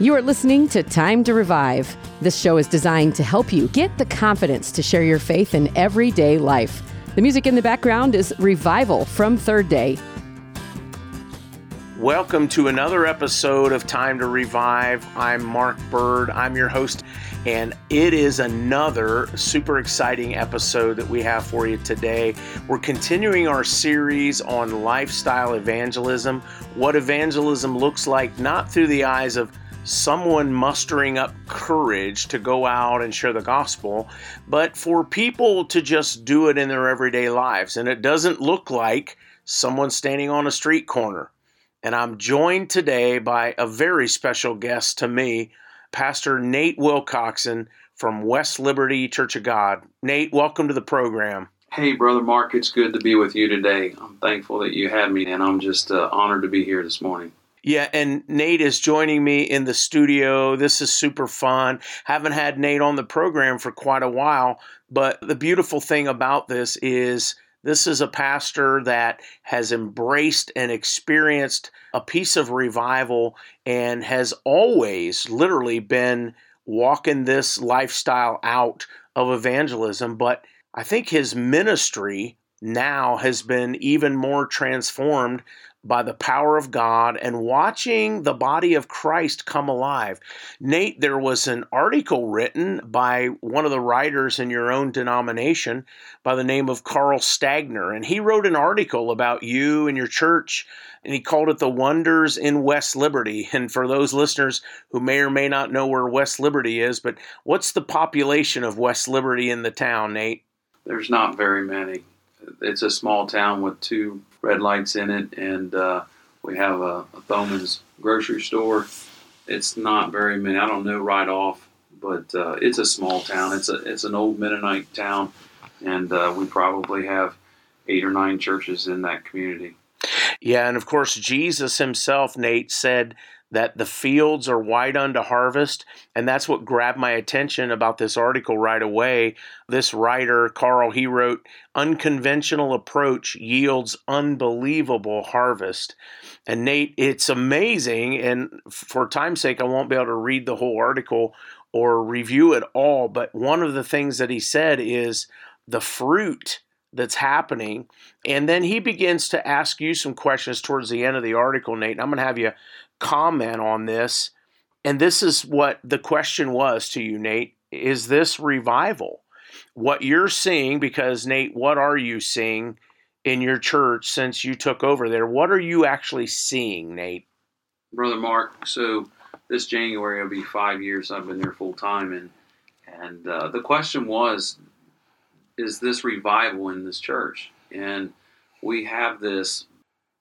You are listening to Time to Revive. This show is designed to help you get the confidence to share your faith in everyday life. The music in the background is Revival from Third Day. Welcome to another episode of Time to Revive. I'm Mark Bird. I'm your host, and it is another super exciting episode that we have for you today. We're continuing our series on lifestyle evangelism, what evangelism looks like, not through the eyes of someone mustering up courage to go out and share the gospel, but for people to just do it in their everyday lives. And it doesn't look like someone standing on a street corner. And I'm joined today by a very special guest to me, Pastor Nate Wilcoxon from West Liberty Church of God. Nate, welcome to the program. Hey, Brother Mark, it's good to be with you today. I'm thankful that you had me, and I'm just uh, honored to be here this morning. Yeah, and Nate is joining me in the studio. This is super fun. Haven't had Nate on the program for quite a while, but the beautiful thing about this is this is a pastor that has embraced and experienced a piece of revival and has always literally been walking this lifestyle out of evangelism. But I think his ministry now has been even more transformed by the power of God and watching the body of Christ come alive. Nate, there was an article written by one of the writers in your own denomination by the name of Carl Stagner, and he wrote an article about you and your church, and he called it The Wonders in West Liberty. And for those listeners who may or may not know where West Liberty is, but what's the population of West Liberty in the town, Nate? There's not very many. It's a small town with two red lights in it, and uh, we have a, a Thoman's grocery store. It's not very many. I don't know right off, but uh, it's a small town. It's a it's an old Mennonite town, and uh, we probably have eight or nine churches in that community. Yeah, and of course Jesus himself, Nate said that the fields are white unto harvest. And that's what grabbed my attention about this article right away. This writer, Carl, he wrote, Unconventional approach yields unbelievable harvest. And Nate, it's amazing. And for time's sake, I won't be able to read the whole article or review it all. But one of the things that he said is the fruit that's happening. And then he begins to ask you some questions towards the end of the article, Nate. I'm going to have you comment on this. And this is what the question was to you, Nate. Is this revival? What you're seeing, because Nate, what are you seeing in your church since you took over there? What are you actually seeing, Nate? Brother Mark, so this January will be five years I've been there full time, and and uh, the question was, is this revival in this church? And we have this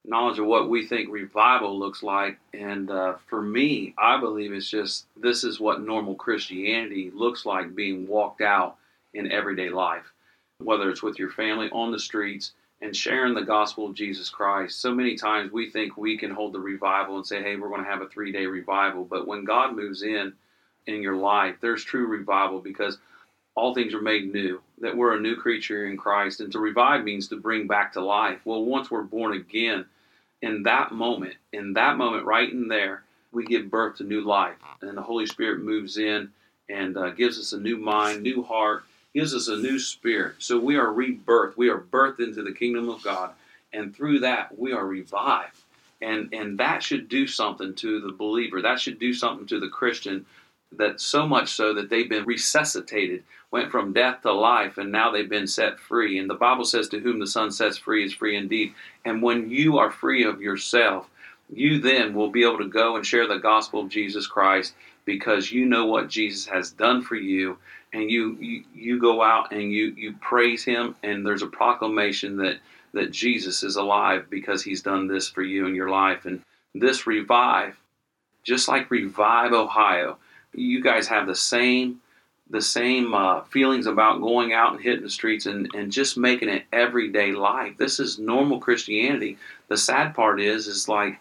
knowledge of what we think revival looks like. And uh, for me, I believe it's just this is what normal Christianity looks like being walked out in everyday life, whether it's with your family on the streets and sharing the gospel of Jesus Christ. So many times we think we can hold the revival and say, hey, we're going to have a three day revival. But when God moves in in your life, there's true revival because all things are made new, that we're a new creature in Christ. And to revive means to bring back to life. Well, once we're born again, in that moment, in that moment, right in there, we give birth to new life. And the Holy Spirit moves in and uh, gives us a new mind, new heart, gives us a new spirit. So we are rebirthed. We are birthed into the kingdom of God. And through that, we are revived. And, and that should do something to the believer. That should do something to the Christian that so much so that they've been resuscitated, went from death to life, and now they've been set free. And the Bible says, To whom the Son sets free is free indeed. And when you are free of yourself, you then will be able to go and share the gospel of Jesus Christ because you know what Jesus has done for you. And you, you, you go out and you, you praise him, and there's a proclamation that, that Jesus is alive because he's done this for you in your life. And this revive, just like Revive Ohio, you guys have the same the same uh, feelings about going out and hitting the streets and, and just making it everyday life. This is normal Christianity. The sad part is, is like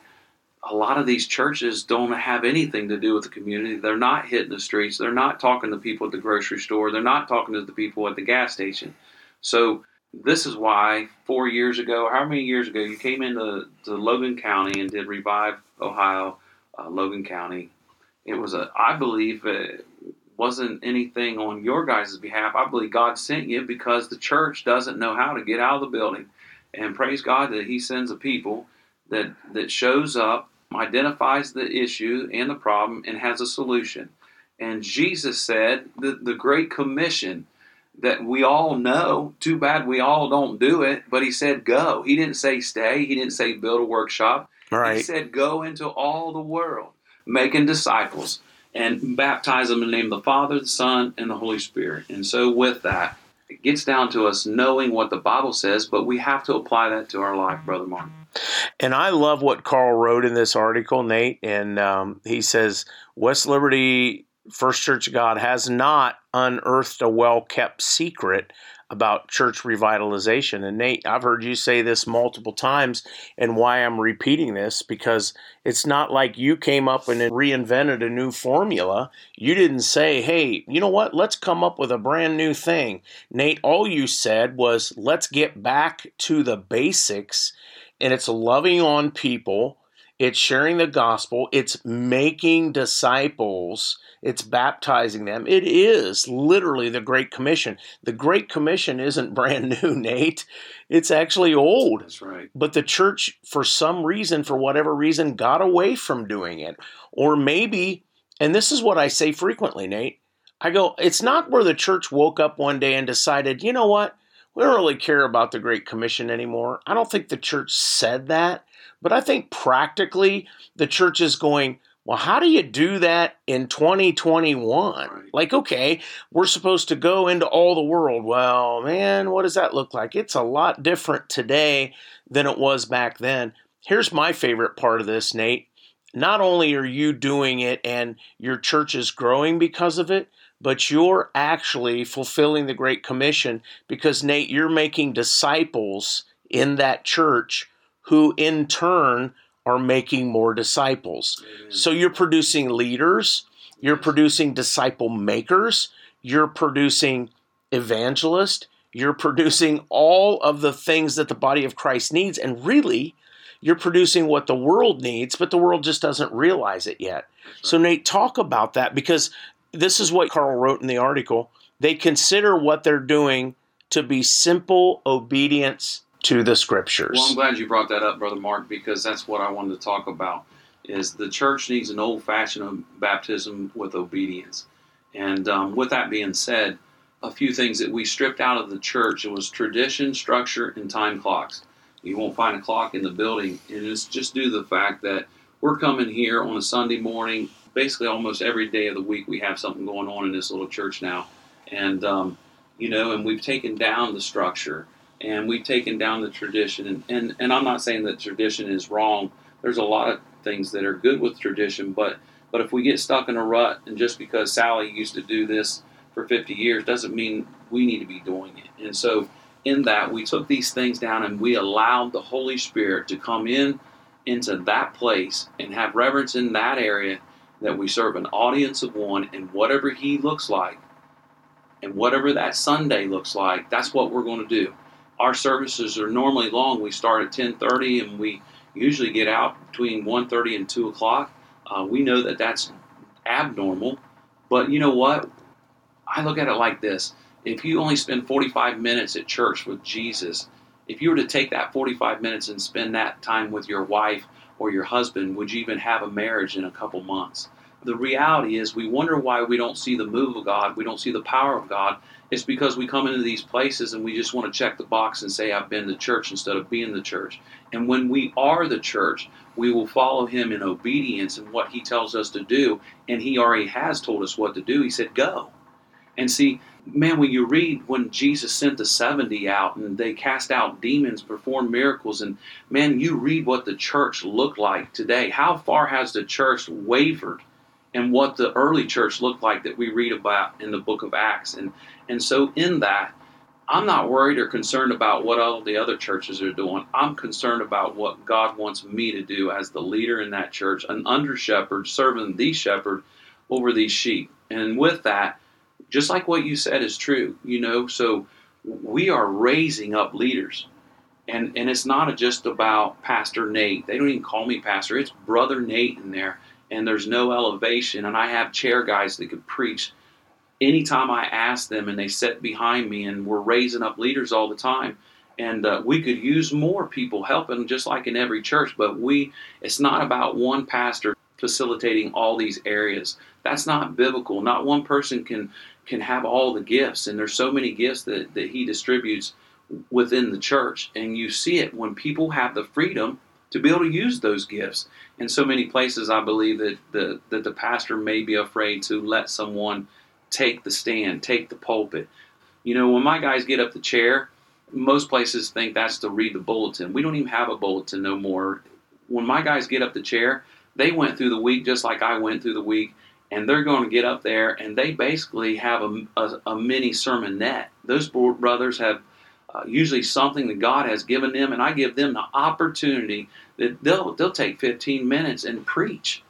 a lot of these churches don't have anything to do with the community. They're not hitting the streets. They're not talking to people at the grocery store. They're not talking to the people at the gas station. So this is why four years ago, how many years ago, you came into to Logan County and did Revive Ohio, uh, Logan County, it was a, I believe it wasn't anything on your guys' behalf. I believe God sent you because the church doesn't know how to get out of the building. And praise God that He sends a people that, that shows up, identifies the issue and the problem, and has a solution. And Jesus said the, the Great Commission that we all know. Too bad we all don't do it. But he said, go. He didn't say stay. He didn't say build a workshop. Right. He said, go into all the world, making disciples and baptize them in the name of the Father, the Son, and the Holy Spirit. And so, with that, it gets down to us knowing what the Bible says, but we have to apply that to our life, Brother Mark. And I love what Carl wrote in this article, Nate. And um, he says West Liberty First Church of God has not unearthed a well kept secret about church revitalization. And Nate, I've heard you say this multiple times, and why I'm repeating this because it's not like you came up and reinvented a new formula. You didn't say, hey, you know what, let's come up with a brand new thing. Nate, all you said was, let's get back to the basics, and it's loving on people. It's sharing the gospel. It's making disciples it's baptizing them. It is literally the Great Commission. The Great Commission isn't brand new, Nate. It's actually old. That's right. But the church, for some reason, for whatever reason, got away from doing it. Or maybe, and this is what I say frequently, Nate. I go, it's not where the church woke up one day and decided, you know what? We don't really care about the Great Commission anymore. I don't think the church said that. But I think practically the church is going, well, how do you do that in 2021? Like, okay, we're supposed to go into all the world. Well, man, what does that look like? It's a lot different today than it was back then. Here's my favorite part of this, Nate. Not only are you doing it and your church is growing because of it, but you're actually fulfilling the Great Commission because, Nate, you're making disciples in that church who in turn are making more disciples. Amen. So you're producing leaders, you're producing disciple makers, you're producing evangelists, you're producing all of the things that the body of Christ needs. And really, you're producing what the world needs, but the world just doesn't realize it yet. So, Nate, talk about that because this is what Carl wrote in the article. They consider what they're doing to be simple obedience to the scriptures. Well, I'm glad you brought that up, Brother Mark, because that's what I wanted to talk about. Is the church needs an old-fashioned baptism with obedience, and um, with that being said, a few things that we stripped out of the church it was tradition, structure, and time clocks. You won't find a clock in the building, and it's just due to the fact that we're coming here on a Sunday morning. Basically, almost every day of the week, we have something going on in this little church now, and um, you know, and we've taken down the structure and we've taken down the tradition. And, and, and I'm not saying that tradition is wrong. There's a lot of things that are good with tradition, but but if we get stuck in a rut, and just because Sally used to do this for 50 years doesn't mean we need to be doing it. And so, in that, we took these things down and we allowed the Holy Spirit to come in into that place and have reverence in that area that we serve an audience of one, and whatever He looks like, and whatever that Sunday looks like, that's what we're going to do our services are normally long. We start at 10:30 and we usually get out between 1:30 and 2 o'clock. Uh, we know that that's abnormal, but you know what? I look at it like this: if you only spend 45 minutes at church with Jesus, if you were to take that 45 minutes and spend that time with your wife or your husband, would you even have a marriage in a couple months? The reality is, we wonder why we don't see the move of God, we don't see the power of God, it's because we come into these places and we just want to check the box and say, I've been to church instead of being the church. And when we are the church, we will follow him in obedience in what he tells us to do. And he already has told us what to do. He said, Go. And see, man, when you read when Jesus sent the 70 out and they cast out demons, performed miracles, and man, you read what the church looked like today. How far has the church wavered? And what the early church looked like that we read about in the book of Acts. And, and so, in that, I'm not worried or concerned about what all the other churches are doing. I'm concerned about what God wants me to do as the leader in that church, an under shepherd serving the shepherd over these sheep. And with that, just like what you said is true, you know, so we are raising up leaders. And, and it's not just about Pastor Nate. They don't even call me Pastor. It's Brother Nate in there and there's no elevation, and I have chair guys that could preach anytime I ask them, and they sit behind me, and we're raising up leaders all the time. And uh, we could use more people helping, just like in every church. But we, it's not about one pastor facilitating all these areas. That's not biblical. Not one person can can have all the gifts, and there's so many gifts that, that he distributes within the church. And you see it when people have the freedom to be able to use those gifts. In so many places, I believe that the that the pastor may be afraid to let someone take the stand, take the pulpit. You know, when my guys get up the chair, most places think that's to read the bulletin. We don't even have a bulletin no more. When my guys get up the chair, they went through the week just like I went through the week, and they're going to get up there and they basically have a, a, a mini sermonette. Those brothers have uh, usually something that God has given them, and I give them the opportunity that they'll they'll take 15 minutes and preach.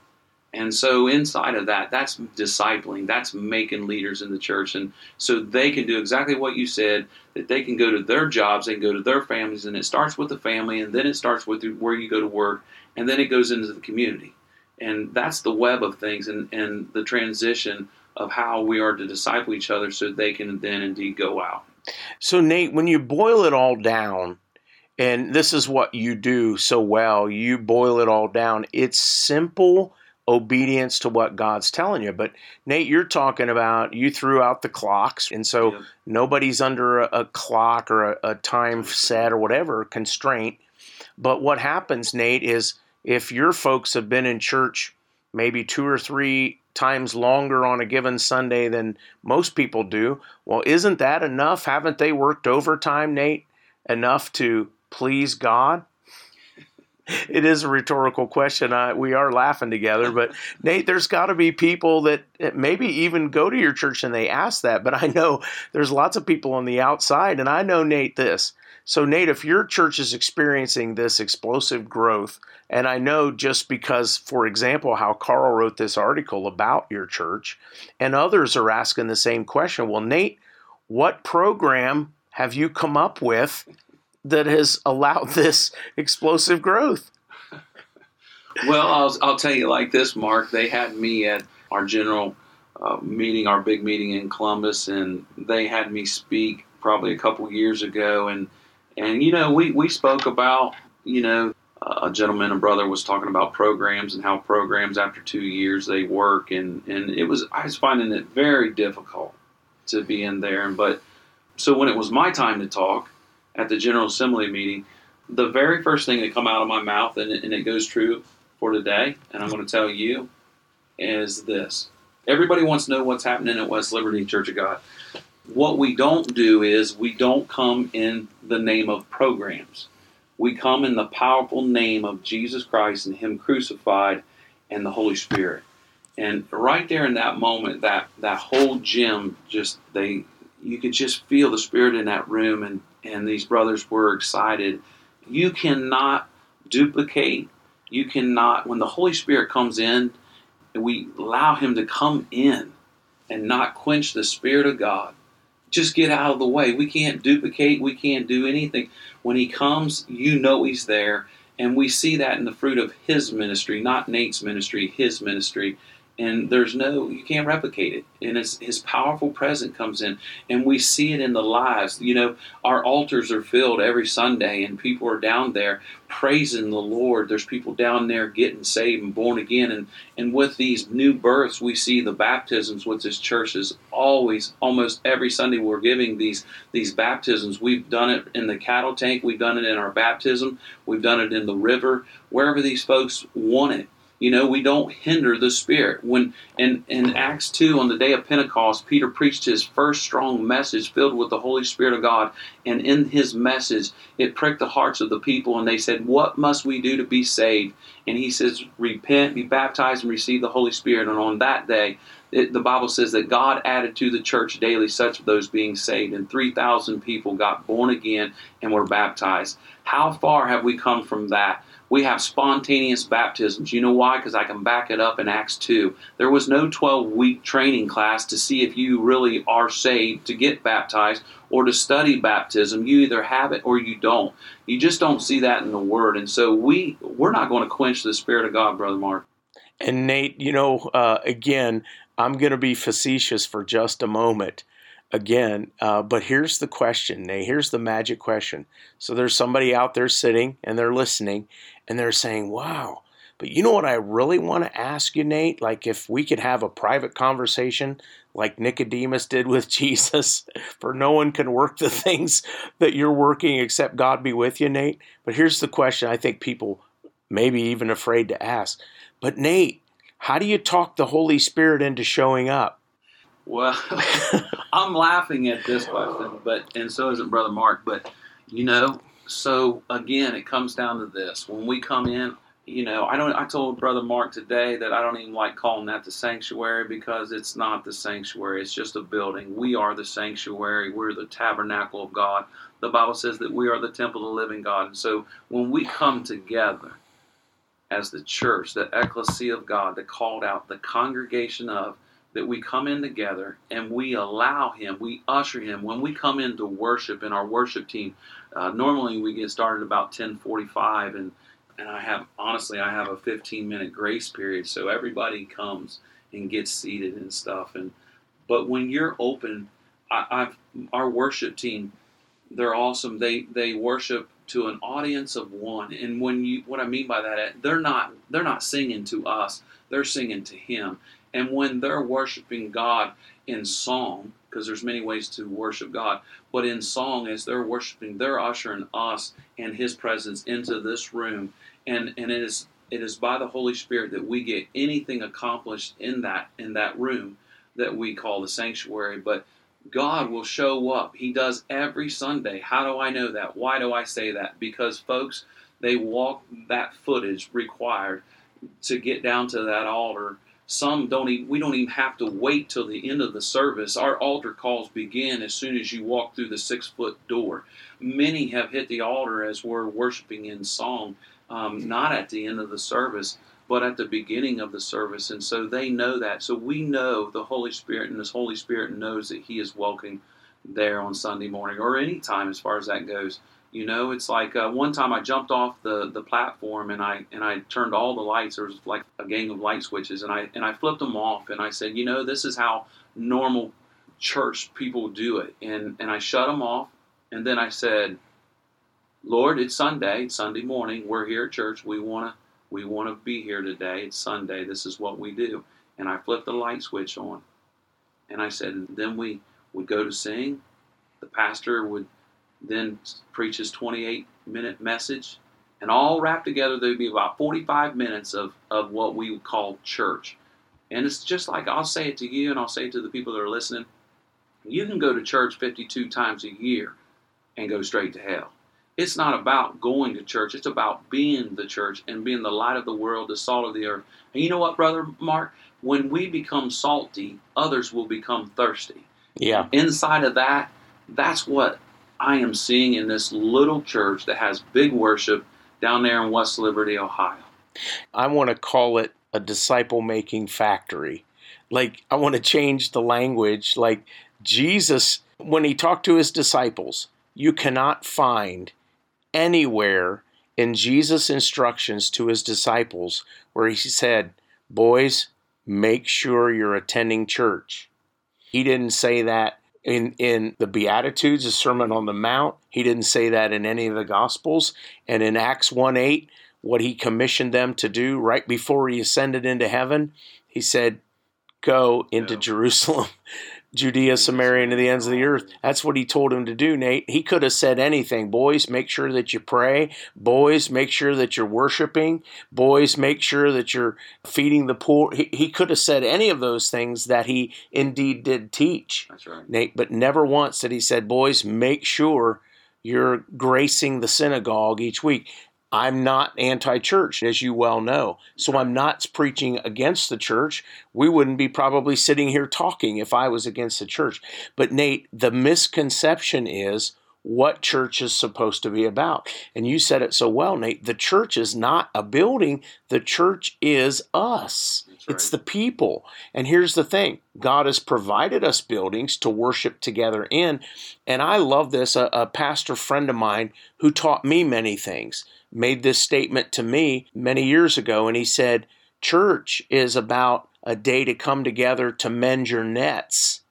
And so inside of that, that's discipling, that's making leaders in the church, and so they can do exactly what you said. That they can go to their jobs, can go to their families, and it starts with the family, and then it starts with where you go to work, and then it goes into the community, and that's the web of things, and and the transition of how we are to disciple each other, so they can then indeed go out. So, Nate, when you boil it all down, and this is what you do so well, you boil it all down, it's simple obedience to what God's telling you. But Nate, you're talking about you threw out the clocks, and so yeah. nobody's under a, a clock or a, a, time set or whatever constraint. But what happens, Nate, is if your folks have been in church maybe two or three times longer on a given Sunday than most people do. Well, isn't that enough? Haven't they worked overtime, Nate, enough to please God? it is a rhetorical question. I, we are laughing together, but Nate, there's got to be people that maybe even go to your church and they ask that. But I know there's lots of people on the outside, and I know Nate this. So, Nate, if your church is experiencing this explosive growth, and I know just because, for example, how Carl wrote this article about your church, and others are asking the same question. Well, Nate, what program have you come up with that has allowed this explosive growth? Well, I'll, I'll tell you like this, Mark. They had me at our general uh, meeting, our big meeting in Columbus, and they had me speak probably a couple years ago, and and you know we we spoke about you know a gentleman, and brother, was talking about programs and how programs after two years they work, and and it was I was finding it very difficult to be in there. But so when it was my time to talk at the General Assembly meeting, the very first thing that come out of my mouth, and and it goes true for today, and I'm going to tell you, is this: everybody wants to know what's happening at West Liberty Church of God. What we don't do is we don't come in the name of programs we come in the powerful name of Jesus Christ and Him crucified and the Holy Spirit. And right there in that moment, that that whole gym just they you could just feel the spirit in that room and and these brothers were excited. You cannot duplicate. You cannot when the Holy Spirit comes in, we allow him to come in and not quench the spirit of God just get out of the way. We can't duplicate, we can't do anything. When he comes, you know he's there. And we see that in the fruit of his ministry, not Nate's ministry, his ministry and there's no you can't replicate it. And his, his powerful presence comes in and we see it in the lives. You know our altars are filled every sunday and people are down there praising the lord. There's people down there getting saved and born again. And and with these new births we see the baptisms with this church is always almost every sunday we're giving these these baptisms. We've done it in the cattle tank. We've done it in our baptism. We've done it in the river. Wherever these folks want it you know, we don't hinder the Spirit. When in, in Acts 2, on the day of Pentecost, Peter preached his first strong message filled with the Holy Spirit of God. And in his message, it pricked the hearts of the people, and they said, What must we do to be saved? And he says, Repent, be baptized, and receive the Holy Spirit. And on that day, it, the Bible says that God added to the church daily such of those being saved, and 3,000 people got born again and were baptized. How far have we come from that? We have spontaneous baptisms. You know why? Because I can back it up in Acts 2. There was no 12 week training class to see if you really are saved to get baptized or to study baptism. You either have it or you don't. You just don't see that in the Word. And so we, we're not going to quench the Spirit of God, Brother Mark. And Nate, you know, uh, again, I'm going to be facetious for just a moment again. Uh, but here's the question, Nate. Here's the magic question. So there's somebody out there sitting and they're listening and they're saying, wow. But you know what I really want to ask you, Nate? Like if we could have a private conversation like Nicodemus did with Jesus, for no one can work the things that you're working except God be with you, Nate. But here's the question I think people maybe even afraid to ask. But Nate, how do you talk the Holy Spirit into showing up? Well, I'm laughing at this question, but and so isn't Brother Mark. But you know, so again, it comes down to this: when we come in, you know, I don't. I told Brother Mark today that I don't even like calling that the sanctuary because it's not the sanctuary. It's just a building. We are the sanctuary. We're the tabernacle of God. The Bible says that we are the temple of the living God. And so when we come together as the church, the ecclesia of God, the called out, the congregation of that we come in together and we allow him, we usher him. When we come into worship in our worship team, uh, normally we get started about 1045 and and I have honestly I have a 15 minute grace period. So everybody comes and gets seated and stuff. And but when you're open I, I've our worship team they're awesome. They they worship to an audience of one. And when you what I mean by that they're not they're not singing to us. They're singing to him and when they're worshiping God in song, because there's many ways to worship God, but in song, as they're worshiping, they're ushering us and His presence into this room, and and it is it is by the Holy Spirit that we get anything accomplished in that in that room that we call the sanctuary. But God will show up. He does every Sunday. How do I know that? Why do I say that? Because folks, they walk that footage required to get down to that altar some don't even, we don't even have to wait till the end of the service. Our altar calls begin as soon as you walk through the six foot door. Many have hit the altar as we're worshiping in song, um, not at the end of the service, but at the beginning of the service. And so they know that. So we know the Holy Spirit, and this Holy Spirit knows that He is welcome there on Sunday morning or any time as far as that goes. You know, it's like uh, one time I jumped off the, the platform and I and I turned all the lights. There was like a gang of light switches, and I and I flipped them off. And I said, you know, this is how normal church people do it. And and I shut them off. And then I said, Lord, it's Sunday. It's Sunday morning. We're here at church. We wanna we want to be here today. It's Sunday. This is what we do. And I flipped the light switch on. And I said, then we would go to sing. The pastor would then preaches 28 minute message. And all wrapped together there'd be about 45 minutes of, of what we would call church. And it's just like i'll say it to you and i'll say it to the people that are listening. You can go to church 52 times a year and go straight to hell. It's not about going to church. It's about being the church and being the light of the world the salt of the earth. And you know what brother mark? When we become salty others will become thirsty. Yeah. Inside of that that's what I am seeing in this little church that has big worship down there in West Liberty, Ohio. I want to call it a disciple making factory. Like, I want to change the language. Like, Jesus, when he talked to his disciples, you cannot find anywhere in Jesus' instructions to his disciples where he said, Boys, make sure you're attending church. He didn't say that in in the beatitudes the sermon on the mount. He didn't say that in any of the gospels. And in acts 1 8 what he commissioned them to do right before he ascended into heaven he said go into yeah. jerusalem Judea, Samaria, and to the ends of the earth. That's what he told him to do, Nate. He could have said anything. Boys, make sure that you pray. Boys, make sure that you're worshiping. Boys, make sure that you're feeding the poor. He, he could have said any of those things that he indeed did teach. That's right. Nate, but never once did he said, boys, make sure you're gracing the synagogue each week. I'm not anti church, as you well know. So I'm not preaching against the church. We wouldn't be probably sitting here talking if I was against the church. But Nate, the misconception is what church is supposed to be about. And you said it so well, Nate. The church is not a building, the church is us. Right. It's the people. And here's the thing God has provided us buildings to worship together in. And I love this. A, a pastor friend of mine who taught me many things made this statement to me many years ago, and he said, Church is about a day to come together to mend your nets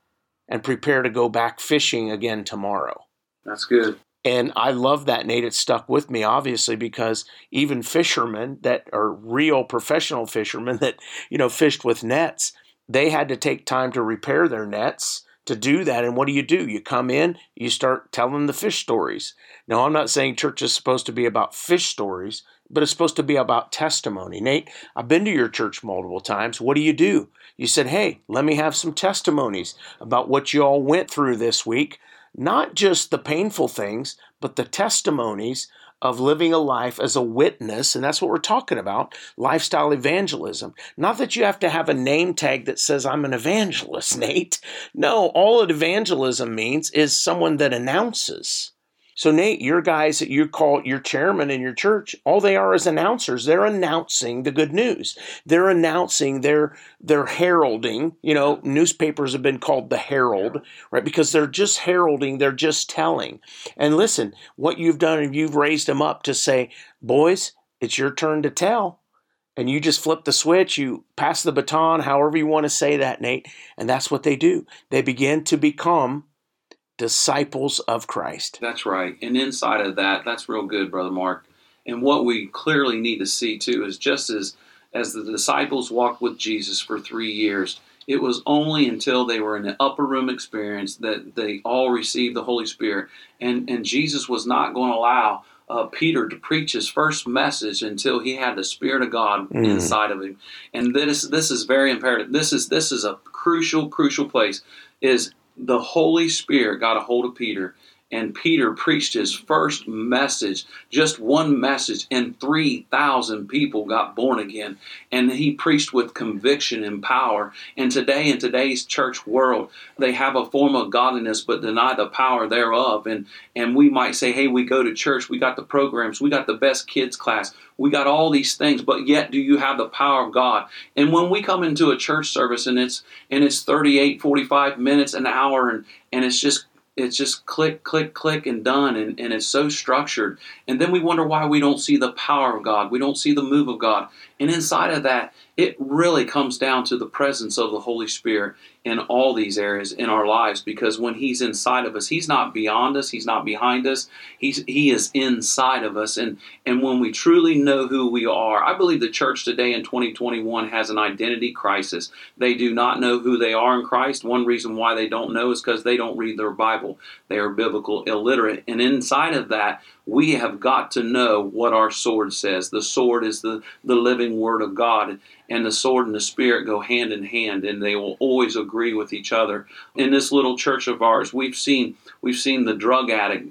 and prepare to go back fishing again tomorrow. That's good. And I love that, Nate. It stuck with me, obviously, because even fishermen that are real professional fishermen that, you know, fished with nets, they had to take time to repair their nets to do that. And what do you do? You come in, you start telling the fish stories. Now, I'm not saying church is supposed to be about fish stories, but it's supposed to be about testimony. Nate, I've been to your church multiple times. What do you do? You said, hey, let me have some testimonies about what you all went through this week. Not just the painful things, but the testimonies of living a life as a witness, and that's what we're talking about lifestyle evangelism. Not that you have to have a name tag that says, I'm an evangelist, Nate. No, all that evangelism means is someone that announces. So, Nate, your guys that you call your chairman in your church, all they are is announcers. They're announcing the good news. They're announcing, they're they're heralding. You know, newspapers have been called the herald, right? Because they're just heralding, they're just telling. And listen, what you've done, you've raised them up to say, boys, it's your turn to tell. And you just flip the switch, you pass the baton, however you want to say that, Nate. And that's what they do. They begin to become disciples of Christ. That's right. And inside of that, that's real good, Brother Mark. And what we clearly need to see too is just as as the disciples walked with Jesus for three years, it was only until they were in the upper room experience that they all received the Holy Spirit. And and Jesus was not going to allow uh, Peter to preach his first message until he had the Spirit of God mm. inside of him. And this this is very imperative. This is this is a crucial crucial place. Is the Holy Spirit got a hold of Peter, and Peter preached his first message, just one message, and 3,000 people got born again. And he preached with conviction and power. And today, in today's church world, they have a form of godliness but deny the power thereof. And, and we might say, hey, we go to church, we got the programs, we got the best kids class, we got all these things, but yet do you have the power of God? And when we come into a church service and it's and it's 38, 45 minutes, an hour, and, and it's just it's just click, click, click, and done, and, and it's so structured. And then we wonder why we don't see the power of God. We don't see the move of God. And inside of that, it really comes down to the presence of the Holy Spirit in all these areas in our lives because when he's inside of us he's not beyond us he's not behind us. He's he is inside of us. And and when we truly know who we are i believe the church today in 2021 has an identity crisis. They do not know who they are in christ. One reason why they don't know is because they don't read their bible. They are biblical illiterate. And inside of that we have got to know what our sword says. The sword is the the living word of god and the sword and the spirit go hand in hand and they will always agree with each other. In this little church of ours we've seen we've seen the drug addict.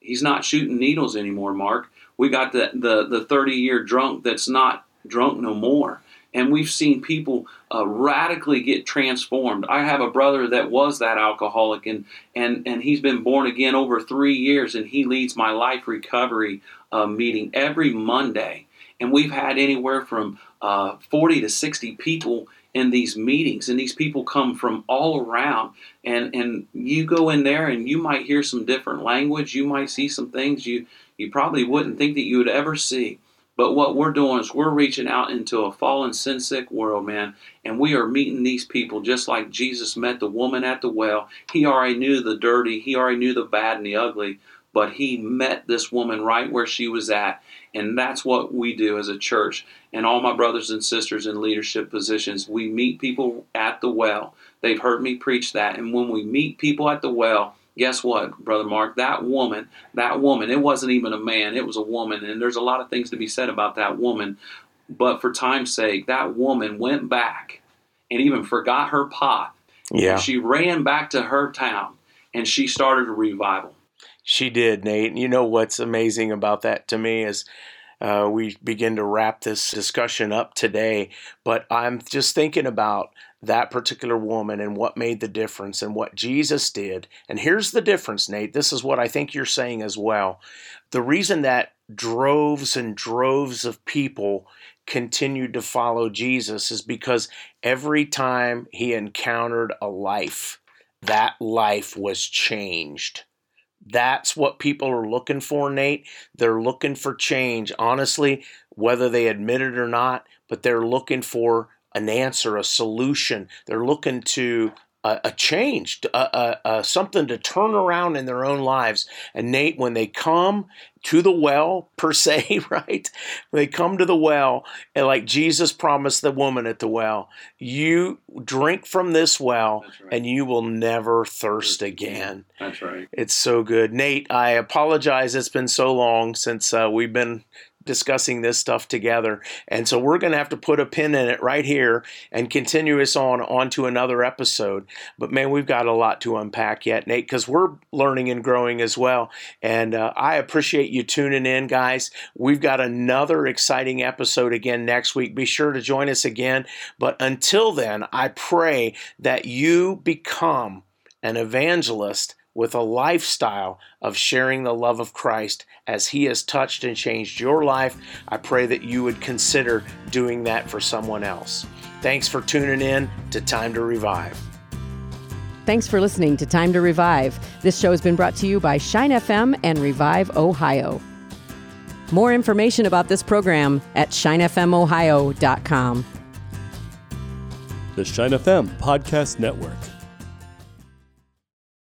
He's not shooting needles anymore mark. We got the the, the 30 year drunk that's not drunk no more and we've seen people uh, radically get transformed. I have a brother that was that alcoholic, and and and he's been born again over three years, and he leads my life recovery uh, meeting every Monday. And we've had anywhere from uh, 40 to 60 people in these meetings and these people come from all around and and you go in there and you might hear some different language you might see some things you you probably wouldn't think that you would ever see but what we're doing is we're reaching out into a fallen sin sick world man and we are meeting these people just like jesus met the woman at the well he already knew the dirty he already knew the bad and the ugly but he met this woman right where she was at and that's what we do as a church. And all my brothers and sisters in leadership positions, we meet people at the well. They've heard me preach that. And when we meet people at the well, guess what, Brother Mark? That woman, that woman, it wasn't even a man, it was a woman. And there's a lot of things to be said about that woman. But for time's sake, that woman went back and even forgot her pot. Yeah. She ran back to her town and she started a revival. She did, Nate. And you know what's amazing about that to me is uh, we begin to wrap this discussion up today, but I'm just thinking about that particular woman and what made the difference and what Jesus did. And here's the difference, Nate. This is what I think you're saying as well. The reason that droves and droves of people continued to follow Jesus is because every time he encountered a life, that life was changed That's what people are looking for, Nate. They're looking for change, honestly, whether they admit it or not, but they're looking for an answer, a solution. They're looking to a, a change, a, a, something to turn around in their own lives. And Nate, when they come to the well, per se, right? When they come to the well, and like Jesus promised the woman at the well, you drink from this well right. and you will never thirst again. That's right. It's so good. Nate, I apologize. It's been so long since uh, we've been discussing this stuff together. And so we're going to have to put a pin in it right here and continue us on onto another episode. But man, we've got a lot to unpack yet, Nate, because we're learning and growing as well. And uh, I appreciate you tuning in, guys. We've got another exciting episode again next week. Be sure to join us again. But until then, I pray that you become an evangelist with a lifestyle of sharing the love of Christ as He has touched and changed your life. I pray that you would consider doing that for someone else. Thanks for tuning in to Time to Revive. Thanks for listening to Time to Revive. This show has been brought to you by Shine FM and Revive Ohio. More information about this program at shinefmohio.com. The Shine FM Podcast Network.